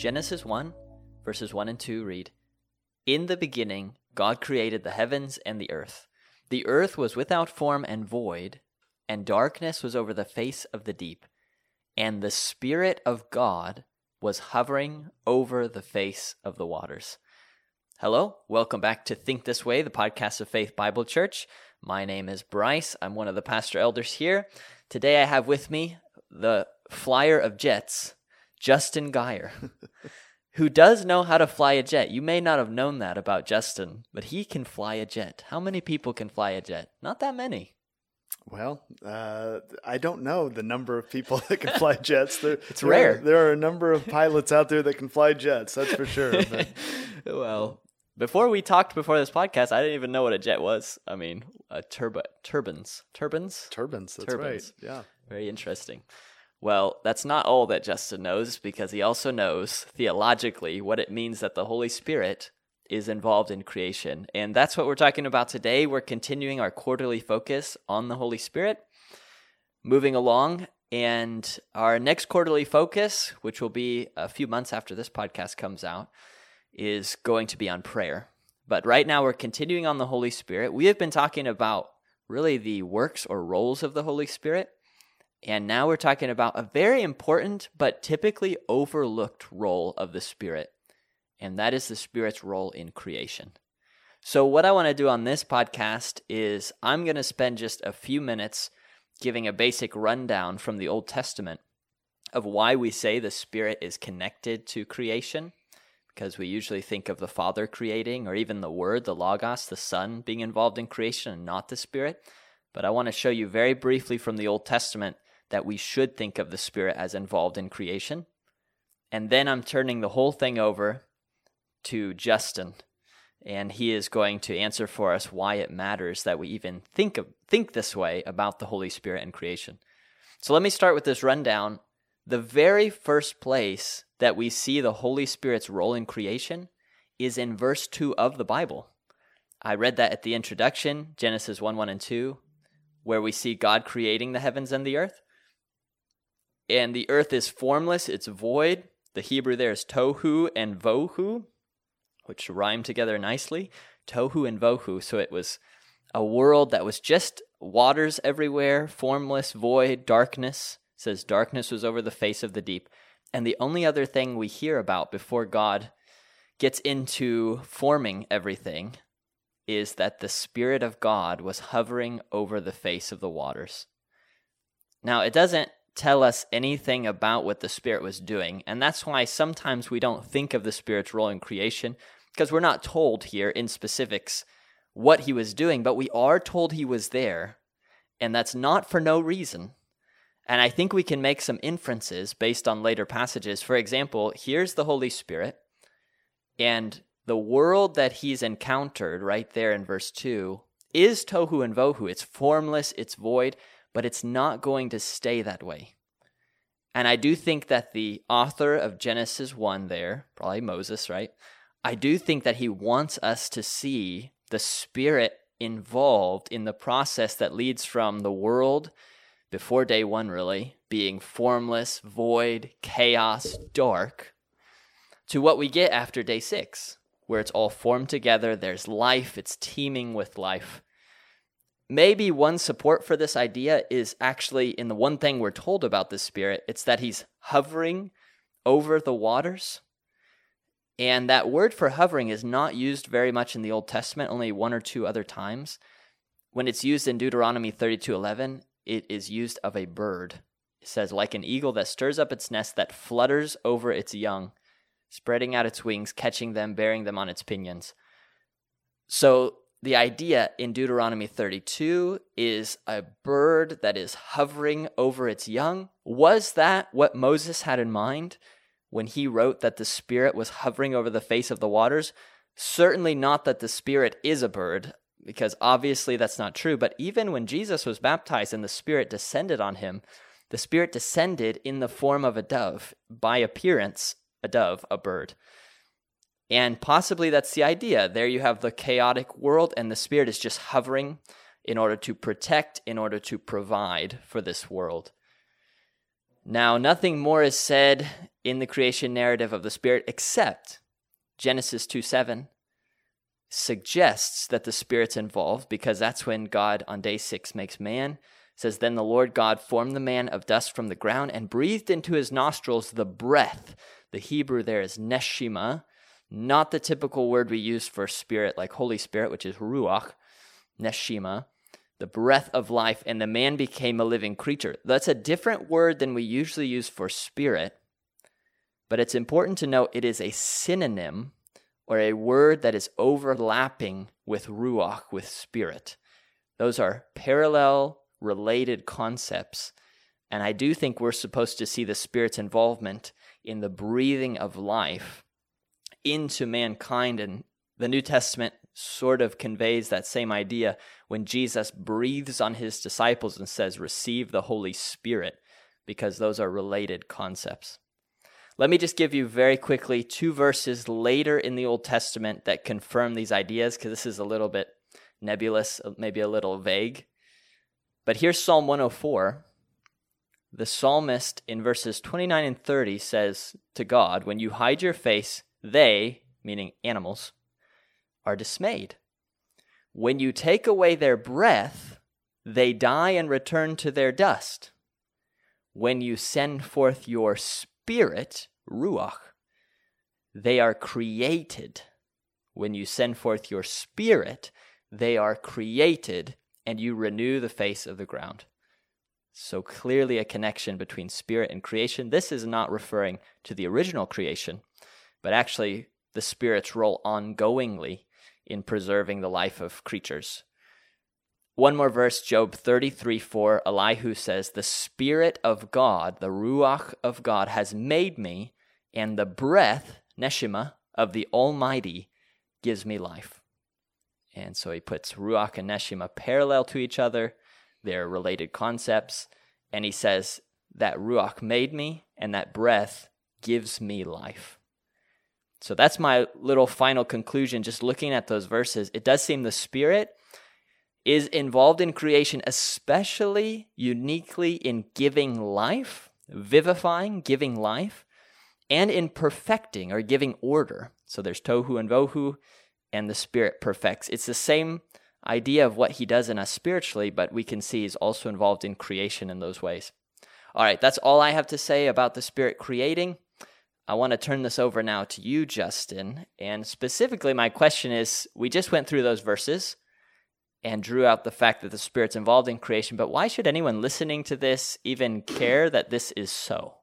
Genesis 1, verses 1 and 2 read In the beginning, God created the heavens and the earth. The earth was without form and void, and darkness was over the face of the deep. And the Spirit of God was hovering over the face of the waters. Hello, welcome back to Think This Way, the podcast of Faith Bible Church. My name is Bryce. I'm one of the pastor elders here. Today I have with me the flyer of jets, Justin Geyer, who does know how to fly a jet. You may not have known that about Justin, but he can fly a jet. How many people can fly a jet? Not that many. Well, uh, I don't know the number of people that can fly jets. There, it's there rare. Are, there are a number of pilots out there that can fly jets. That's for sure. But. well, before we talked before this podcast, I didn't even know what a jet was. I mean, a turbo turbines, turbines, turbines. That's turbines. right. Yeah. Very interesting. Well, that's not all that Justin knows because he also knows theologically what it means that the Holy Spirit is involved in creation. And that's what we're talking about today. We're continuing our quarterly focus on the Holy Spirit. Moving along, and our next quarterly focus, which will be a few months after this podcast comes out, is going to be on prayer. But right now, we're continuing on the Holy Spirit. We have been talking about really the works or roles of the Holy Spirit. And now we're talking about a very important but typically overlooked role of the Spirit, and that is the Spirit's role in creation. So, what I want to do on this podcast is I'm going to spend just a few minutes giving a basic rundown from the Old Testament of why we say the Spirit is connected to creation, because we usually think of the Father creating, or even the Word, the Logos, the Son being involved in creation and not the Spirit. But I want to show you very briefly from the Old Testament that we should think of the Spirit as involved in creation. And then I'm turning the whole thing over to Justin, and he is going to answer for us why it matters that we even think of think this way about the Holy Spirit and creation. So let me start with this rundown. The very first place that we see the Holy Spirit's role in creation is in verse 2 of the Bible. I read that at the introduction, Genesis 1 1 and 2, where we see God creating the heavens and the earth and the earth is formless, it's void. The Hebrew there is tohu and vohu, which rhyme together nicely. Tohu and vohu. So it was a world that was just waters everywhere, formless, void, darkness. It says darkness was over the face of the deep. And the only other thing we hear about before God gets into forming everything is that the Spirit of God was hovering over the face of the waters. Now, it doesn't tell us anything about what the Spirit was doing. And that's why sometimes we don't think of the Spirit's role in creation, because we're not told here in specifics what he was doing, but we are told he was there. And that's not for no reason. And I think we can make some inferences based on later passages. For example, here's the Holy Spirit, and the world that he's encountered right there in verse 2 is tohu and vohu. It's formless, it's void but it's not going to stay that way. And I do think that the author of Genesis 1 there, probably Moses, right? I do think that he wants us to see the spirit involved in the process that leads from the world before day one, really, being formless, void, chaos, dark, to what we get after day six, where it's all formed together, there's life, it's teeming with life maybe one support for this idea is actually in the one thing we're told about the Spirit it's that he's hovering over the waters. And that word for hovering is not used very much in the Old Testament, only one or two other times. When it's used in Deuteronomy 32:11, it is used of a bird. It says like an eagle that stirs up its nest that flutters over its young, spreading out its wings, catching them, bearing them on its pinions. So the idea in Deuteronomy 32 is a bird that is hovering over its young. Was that what Moses had in mind when he wrote that the Spirit was hovering over the face of the waters? Certainly not that the Spirit is a bird, because obviously that's not true. But even when Jesus was baptized and the Spirit descended on him, the Spirit descended in the form of a dove, by appearance, a dove, a bird. And possibly that's the idea. There you have the chaotic world, and the Spirit is just hovering in order to protect, in order to provide for this world. Now, nothing more is said in the creation narrative of the Spirit except Genesis 2 7 suggests that the Spirit's involved because that's when God on day six makes man. It says, Then the Lord God formed the man of dust from the ground and breathed into his nostrils the breath. The Hebrew there is neshima, not the typical word we use for spirit, like Holy Spirit, which is ruach, neshima, the breath of life, and the man became a living creature. That's a different word than we usually use for spirit, but it's important to note it is a synonym or a word that is overlapping with ruach, with spirit. Those are parallel, related concepts. And I do think we're supposed to see the Spirit's involvement in the breathing of life into mankind. And the New Testament sort of conveys that same idea when Jesus breathes on his disciples and says, Receive the Holy Spirit, because those are related concepts. Let me just give you very quickly two verses later in the Old Testament that confirm these ideas, because this is a little bit nebulous, maybe a little vague. But here's Psalm 104. The psalmist in verses 29 and 30 says to God, When you hide your face, they, meaning animals, are dismayed. When you take away their breath, they die and return to their dust. When you send forth your spirit, ruach. They are created. When you send forth your spirit, they are created, and you renew the face of the ground. So clearly, a connection between spirit and creation. This is not referring to the original creation, but actually the spirit's role ongoingly in preserving the life of creatures. One more verse, Job 33 4, Elihu says, The Spirit of God, the Ruach of God, has made me, and the breath, Neshima, of the Almighty gives me life. And so he puts Ruach and Neshima parallel to each other. They're related concepts. And he says, That Ruach made me, and that breath gives me life. So that's my little final conclusion. Just looking at those verses, it does seem the Spirit is involved in creation, especially uniquely in giving life, vivifying, giving life, and in perfecting or giving order. So there's tohu and vohu, and the Spirit perfects. It's the same idea of what he does in us spiritually, but we can see he's also involved in creation in those ways. All right, that's all I have to say about the Spirit creating. I want to turn this over now to you, Justin. And specifically, my question is we just went through those verses and drew out the fact that the Spirit's involved in creation, but why should anyone listening to this even care that this is so?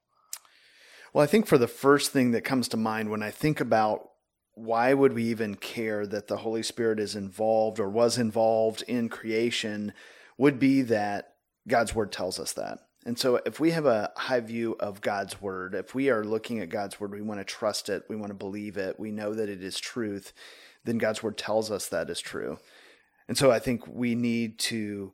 Well, I think for the first thing that comes to mind when I think about why would we even care that the Holy Spirit is involved or was involved in creation would be that God's word tells us that. And so if we have a high view of God's word, if we are looking at God's word, we want to trust it, we want to believe it, we know that it is truth, then God's word tells us that is true. And so I think we need to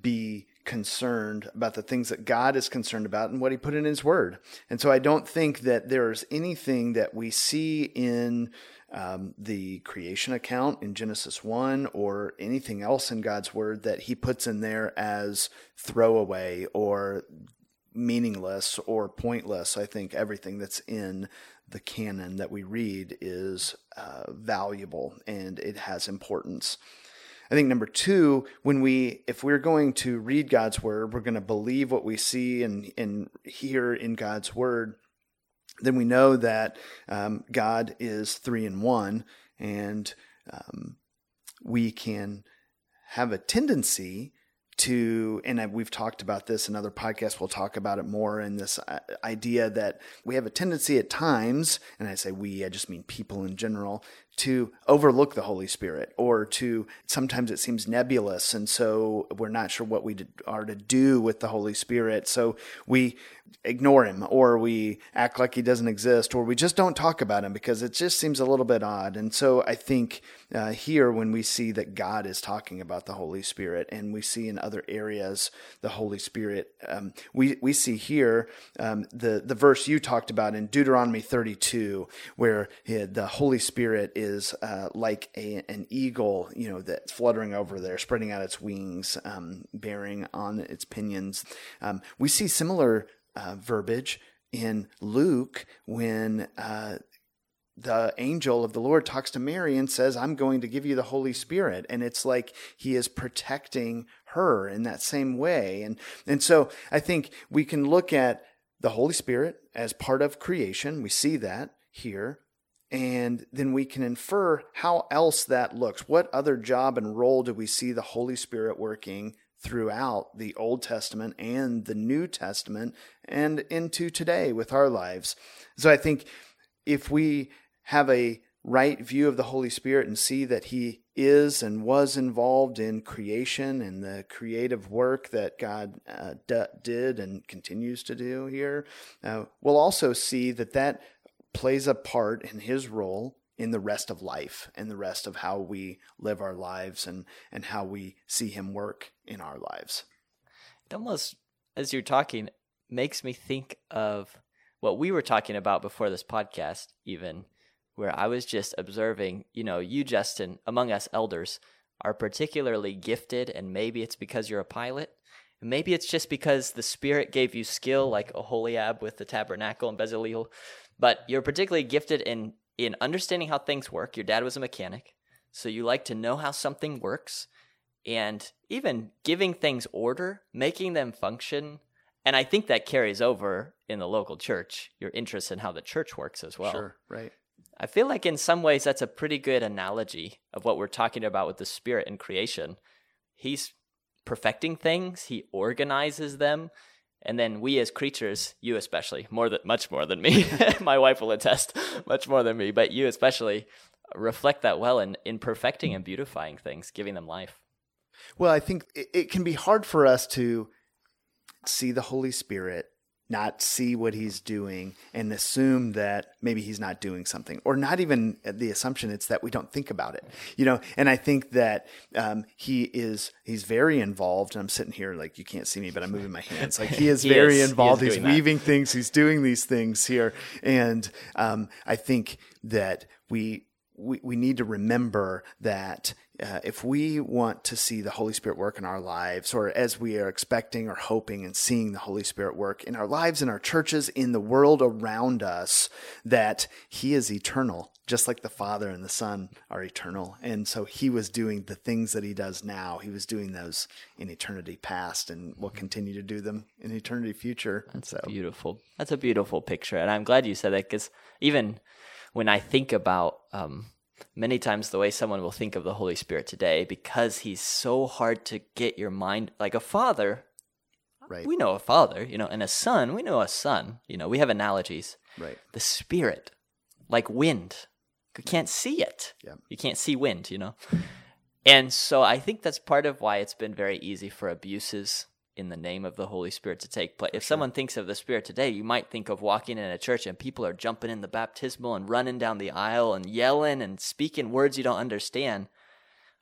be concerned about the things that God is concerned about and what he put in his word. And so I don't think that there's anything that we see in um, the creation account in Genesis 1 or anything else in God's word that he puts in there as throwaway or meaningless or pointless. I think everything that's in the canon that we read is uh, valuable and it has importance. I think number two, when we, if we're going to read God's word, we're going to believe what we see and, and hear in God's word, then we know that um, God is three in one, and um, we can have a tendency to, and we've talked about this in other podcasts, we'll talk about it more in this uh, idea that we have a tendency at times, and I say we, I just mean people in general, to overlook the Holy Spirit or to sometimes it seems nebulous. And so we're not sure what we are to do with the Holy Spirit. So we ignore him or we act like he doesn't exist or we just don't talk about him because it just seems a little bit odd. And so I think uh, here, when we see that God is talking about the Holy Spirit and we see in other areas the Holy Spirit, um, we, we see here um, the, the verse you talked about in Deuteronomy 32, where the Holy Spirit is is uh, like a, an eagle, you know, that's fluttering over there, spreading out its wings, um, bearing on its pinions. Um, we see similar uh, verbiage in Luke when uh, the angel of the Lord talks to Mary and says, I'm going to give you the Holy Spirit. And it's like he is protecting her in that same way. And, and so I think we can look at the Holy Spirit as part of creation. We see that here. And then we can infer how else that looks. What other job and role do we see the Holy Spirit working throughout the Old Testament and the New Testament and into today with our lives? So I think if we have a right view of the Holy Spirit and see that He is and was involved in creation and the creative work that God uh, d- did and continues to do here, uh, we'll also see that that plays a part in His role in the rest of life and the rest of how we live our lives and, and how we see Him work in our lives. It almost, as you're talking, makes me think of what we were talking about before this podcast, even where I was just observing, you know, you, Justin, among us elders, are particularly gifted, and maybe it's because you're a pilot. Maybe it's just because the Spirit gave you skill, like Aholiab with the tabernacle and Bezalel. But you're particularly gifted in in understanding how things work. Your dad was a mechanic, so you like to know how something works, and even giving things order, making them function. And I think that carries over in the local church. Your interest in how the church works as well. Sure, right. I feel like in some ways that's a pretty good analogy of what we're talking about with the spirit in creation. He's perfecting things, he organizes them, and then we as creatures, you especially, more than much more than me. My wife will attest, much more than me, but you especially reflect that well in in perfecting and beautifying things, giving them life. Well, I think it, it can be hard for us to see the Holy Spirit not see what he's doing and assume that maybe he's not doing something or not even the assumption it's that we don't think about it you know? And i think that um, he is he's very involved. I'm sitting here like you can't see me but i'm moving my hands. Like he is he very is, involved. he he's weaving that. things. He's doing these things here. And um, i think that we we, we need to remember that uh, if we want to see the Holy Spirit work in our lives, or as we are expecting or hoping and seeing the Holy Spirit work in our lives, in our churches, in the world around us, that He is eternal, just like the Father and the Son are eternal. And so He was doing the things that He does now. He was doing those in eternity past and will continue to do them in eternity future. That's so. beautiful. That's a beautiful picture. And I'm glad you said that because even when I think about, um, many times the way someone will think of the Holy Spirit today because he's so hard to get your mind like a father. Right. We know a father, you know, and a son, we know a son. You know, we have analogies. Right. The spirit, like wind. You can't see it. Yeah. You can't see wind, you know. And so I think that's part of why it's been very easy for abuses in the name of the Holy Spirit to take place. If sure. someone thinks of the Spirit today, you might think of walking in a church and people are jumping in the baptismal and running down the aisle and yelling and speaking words you don't understand.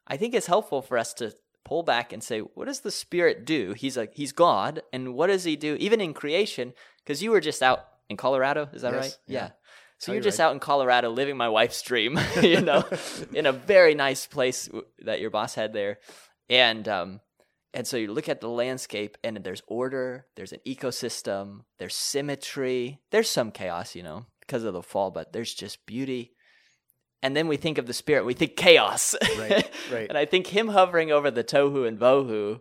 I think it's helpful for us to pull back and say, what does the Spirit do? He's a he's God, and what does he do even in creation? Because you were just out in Colorado, is that yes, right? Yeah. yeah. So you're just right. out in Colorado living my wife's dream, you know, in a very nice place that your boss had there. And um, and so you look at the landscape and there's order, there's an ecosystem, there's symmetry, there's some chaos, you know, because of the fall, but there's just beauty. And then we think of the spirit, we think chaos. Right, right. and I think him hovering over the tohu and bohu,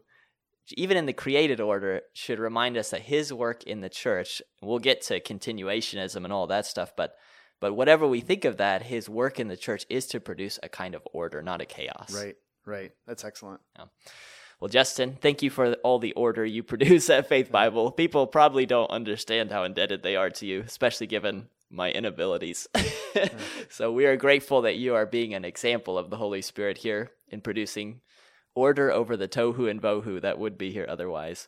even in the created order, should remind us that his work in the church, we'll get to continuationism and all that stuff, but but whatever we think of that, his work in the church is to produce a kind of order, not a chaos. Right, right. That's excellent. Yeah. Well, Justin, thank you for all the order you produce at Faith Bible. People probably don't understand how indebted they are to you, especially given my inabilities. so we are grateful that you are being an example of the Holy Spirit here in producing order over the tohu and bohu that would be here otherwise.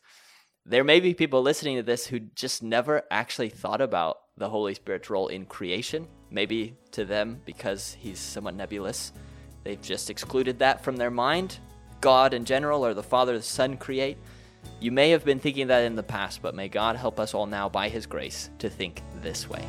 There may be people listening to this who just never actually thought about the Holy Spirit's role in creation. Maybe to them, because he's somewhat nebulous, they've just excluded that from their mind God in general or the Father, the Son create. You may have been thinking that in the past, but may God help us all now by His grace to think this way.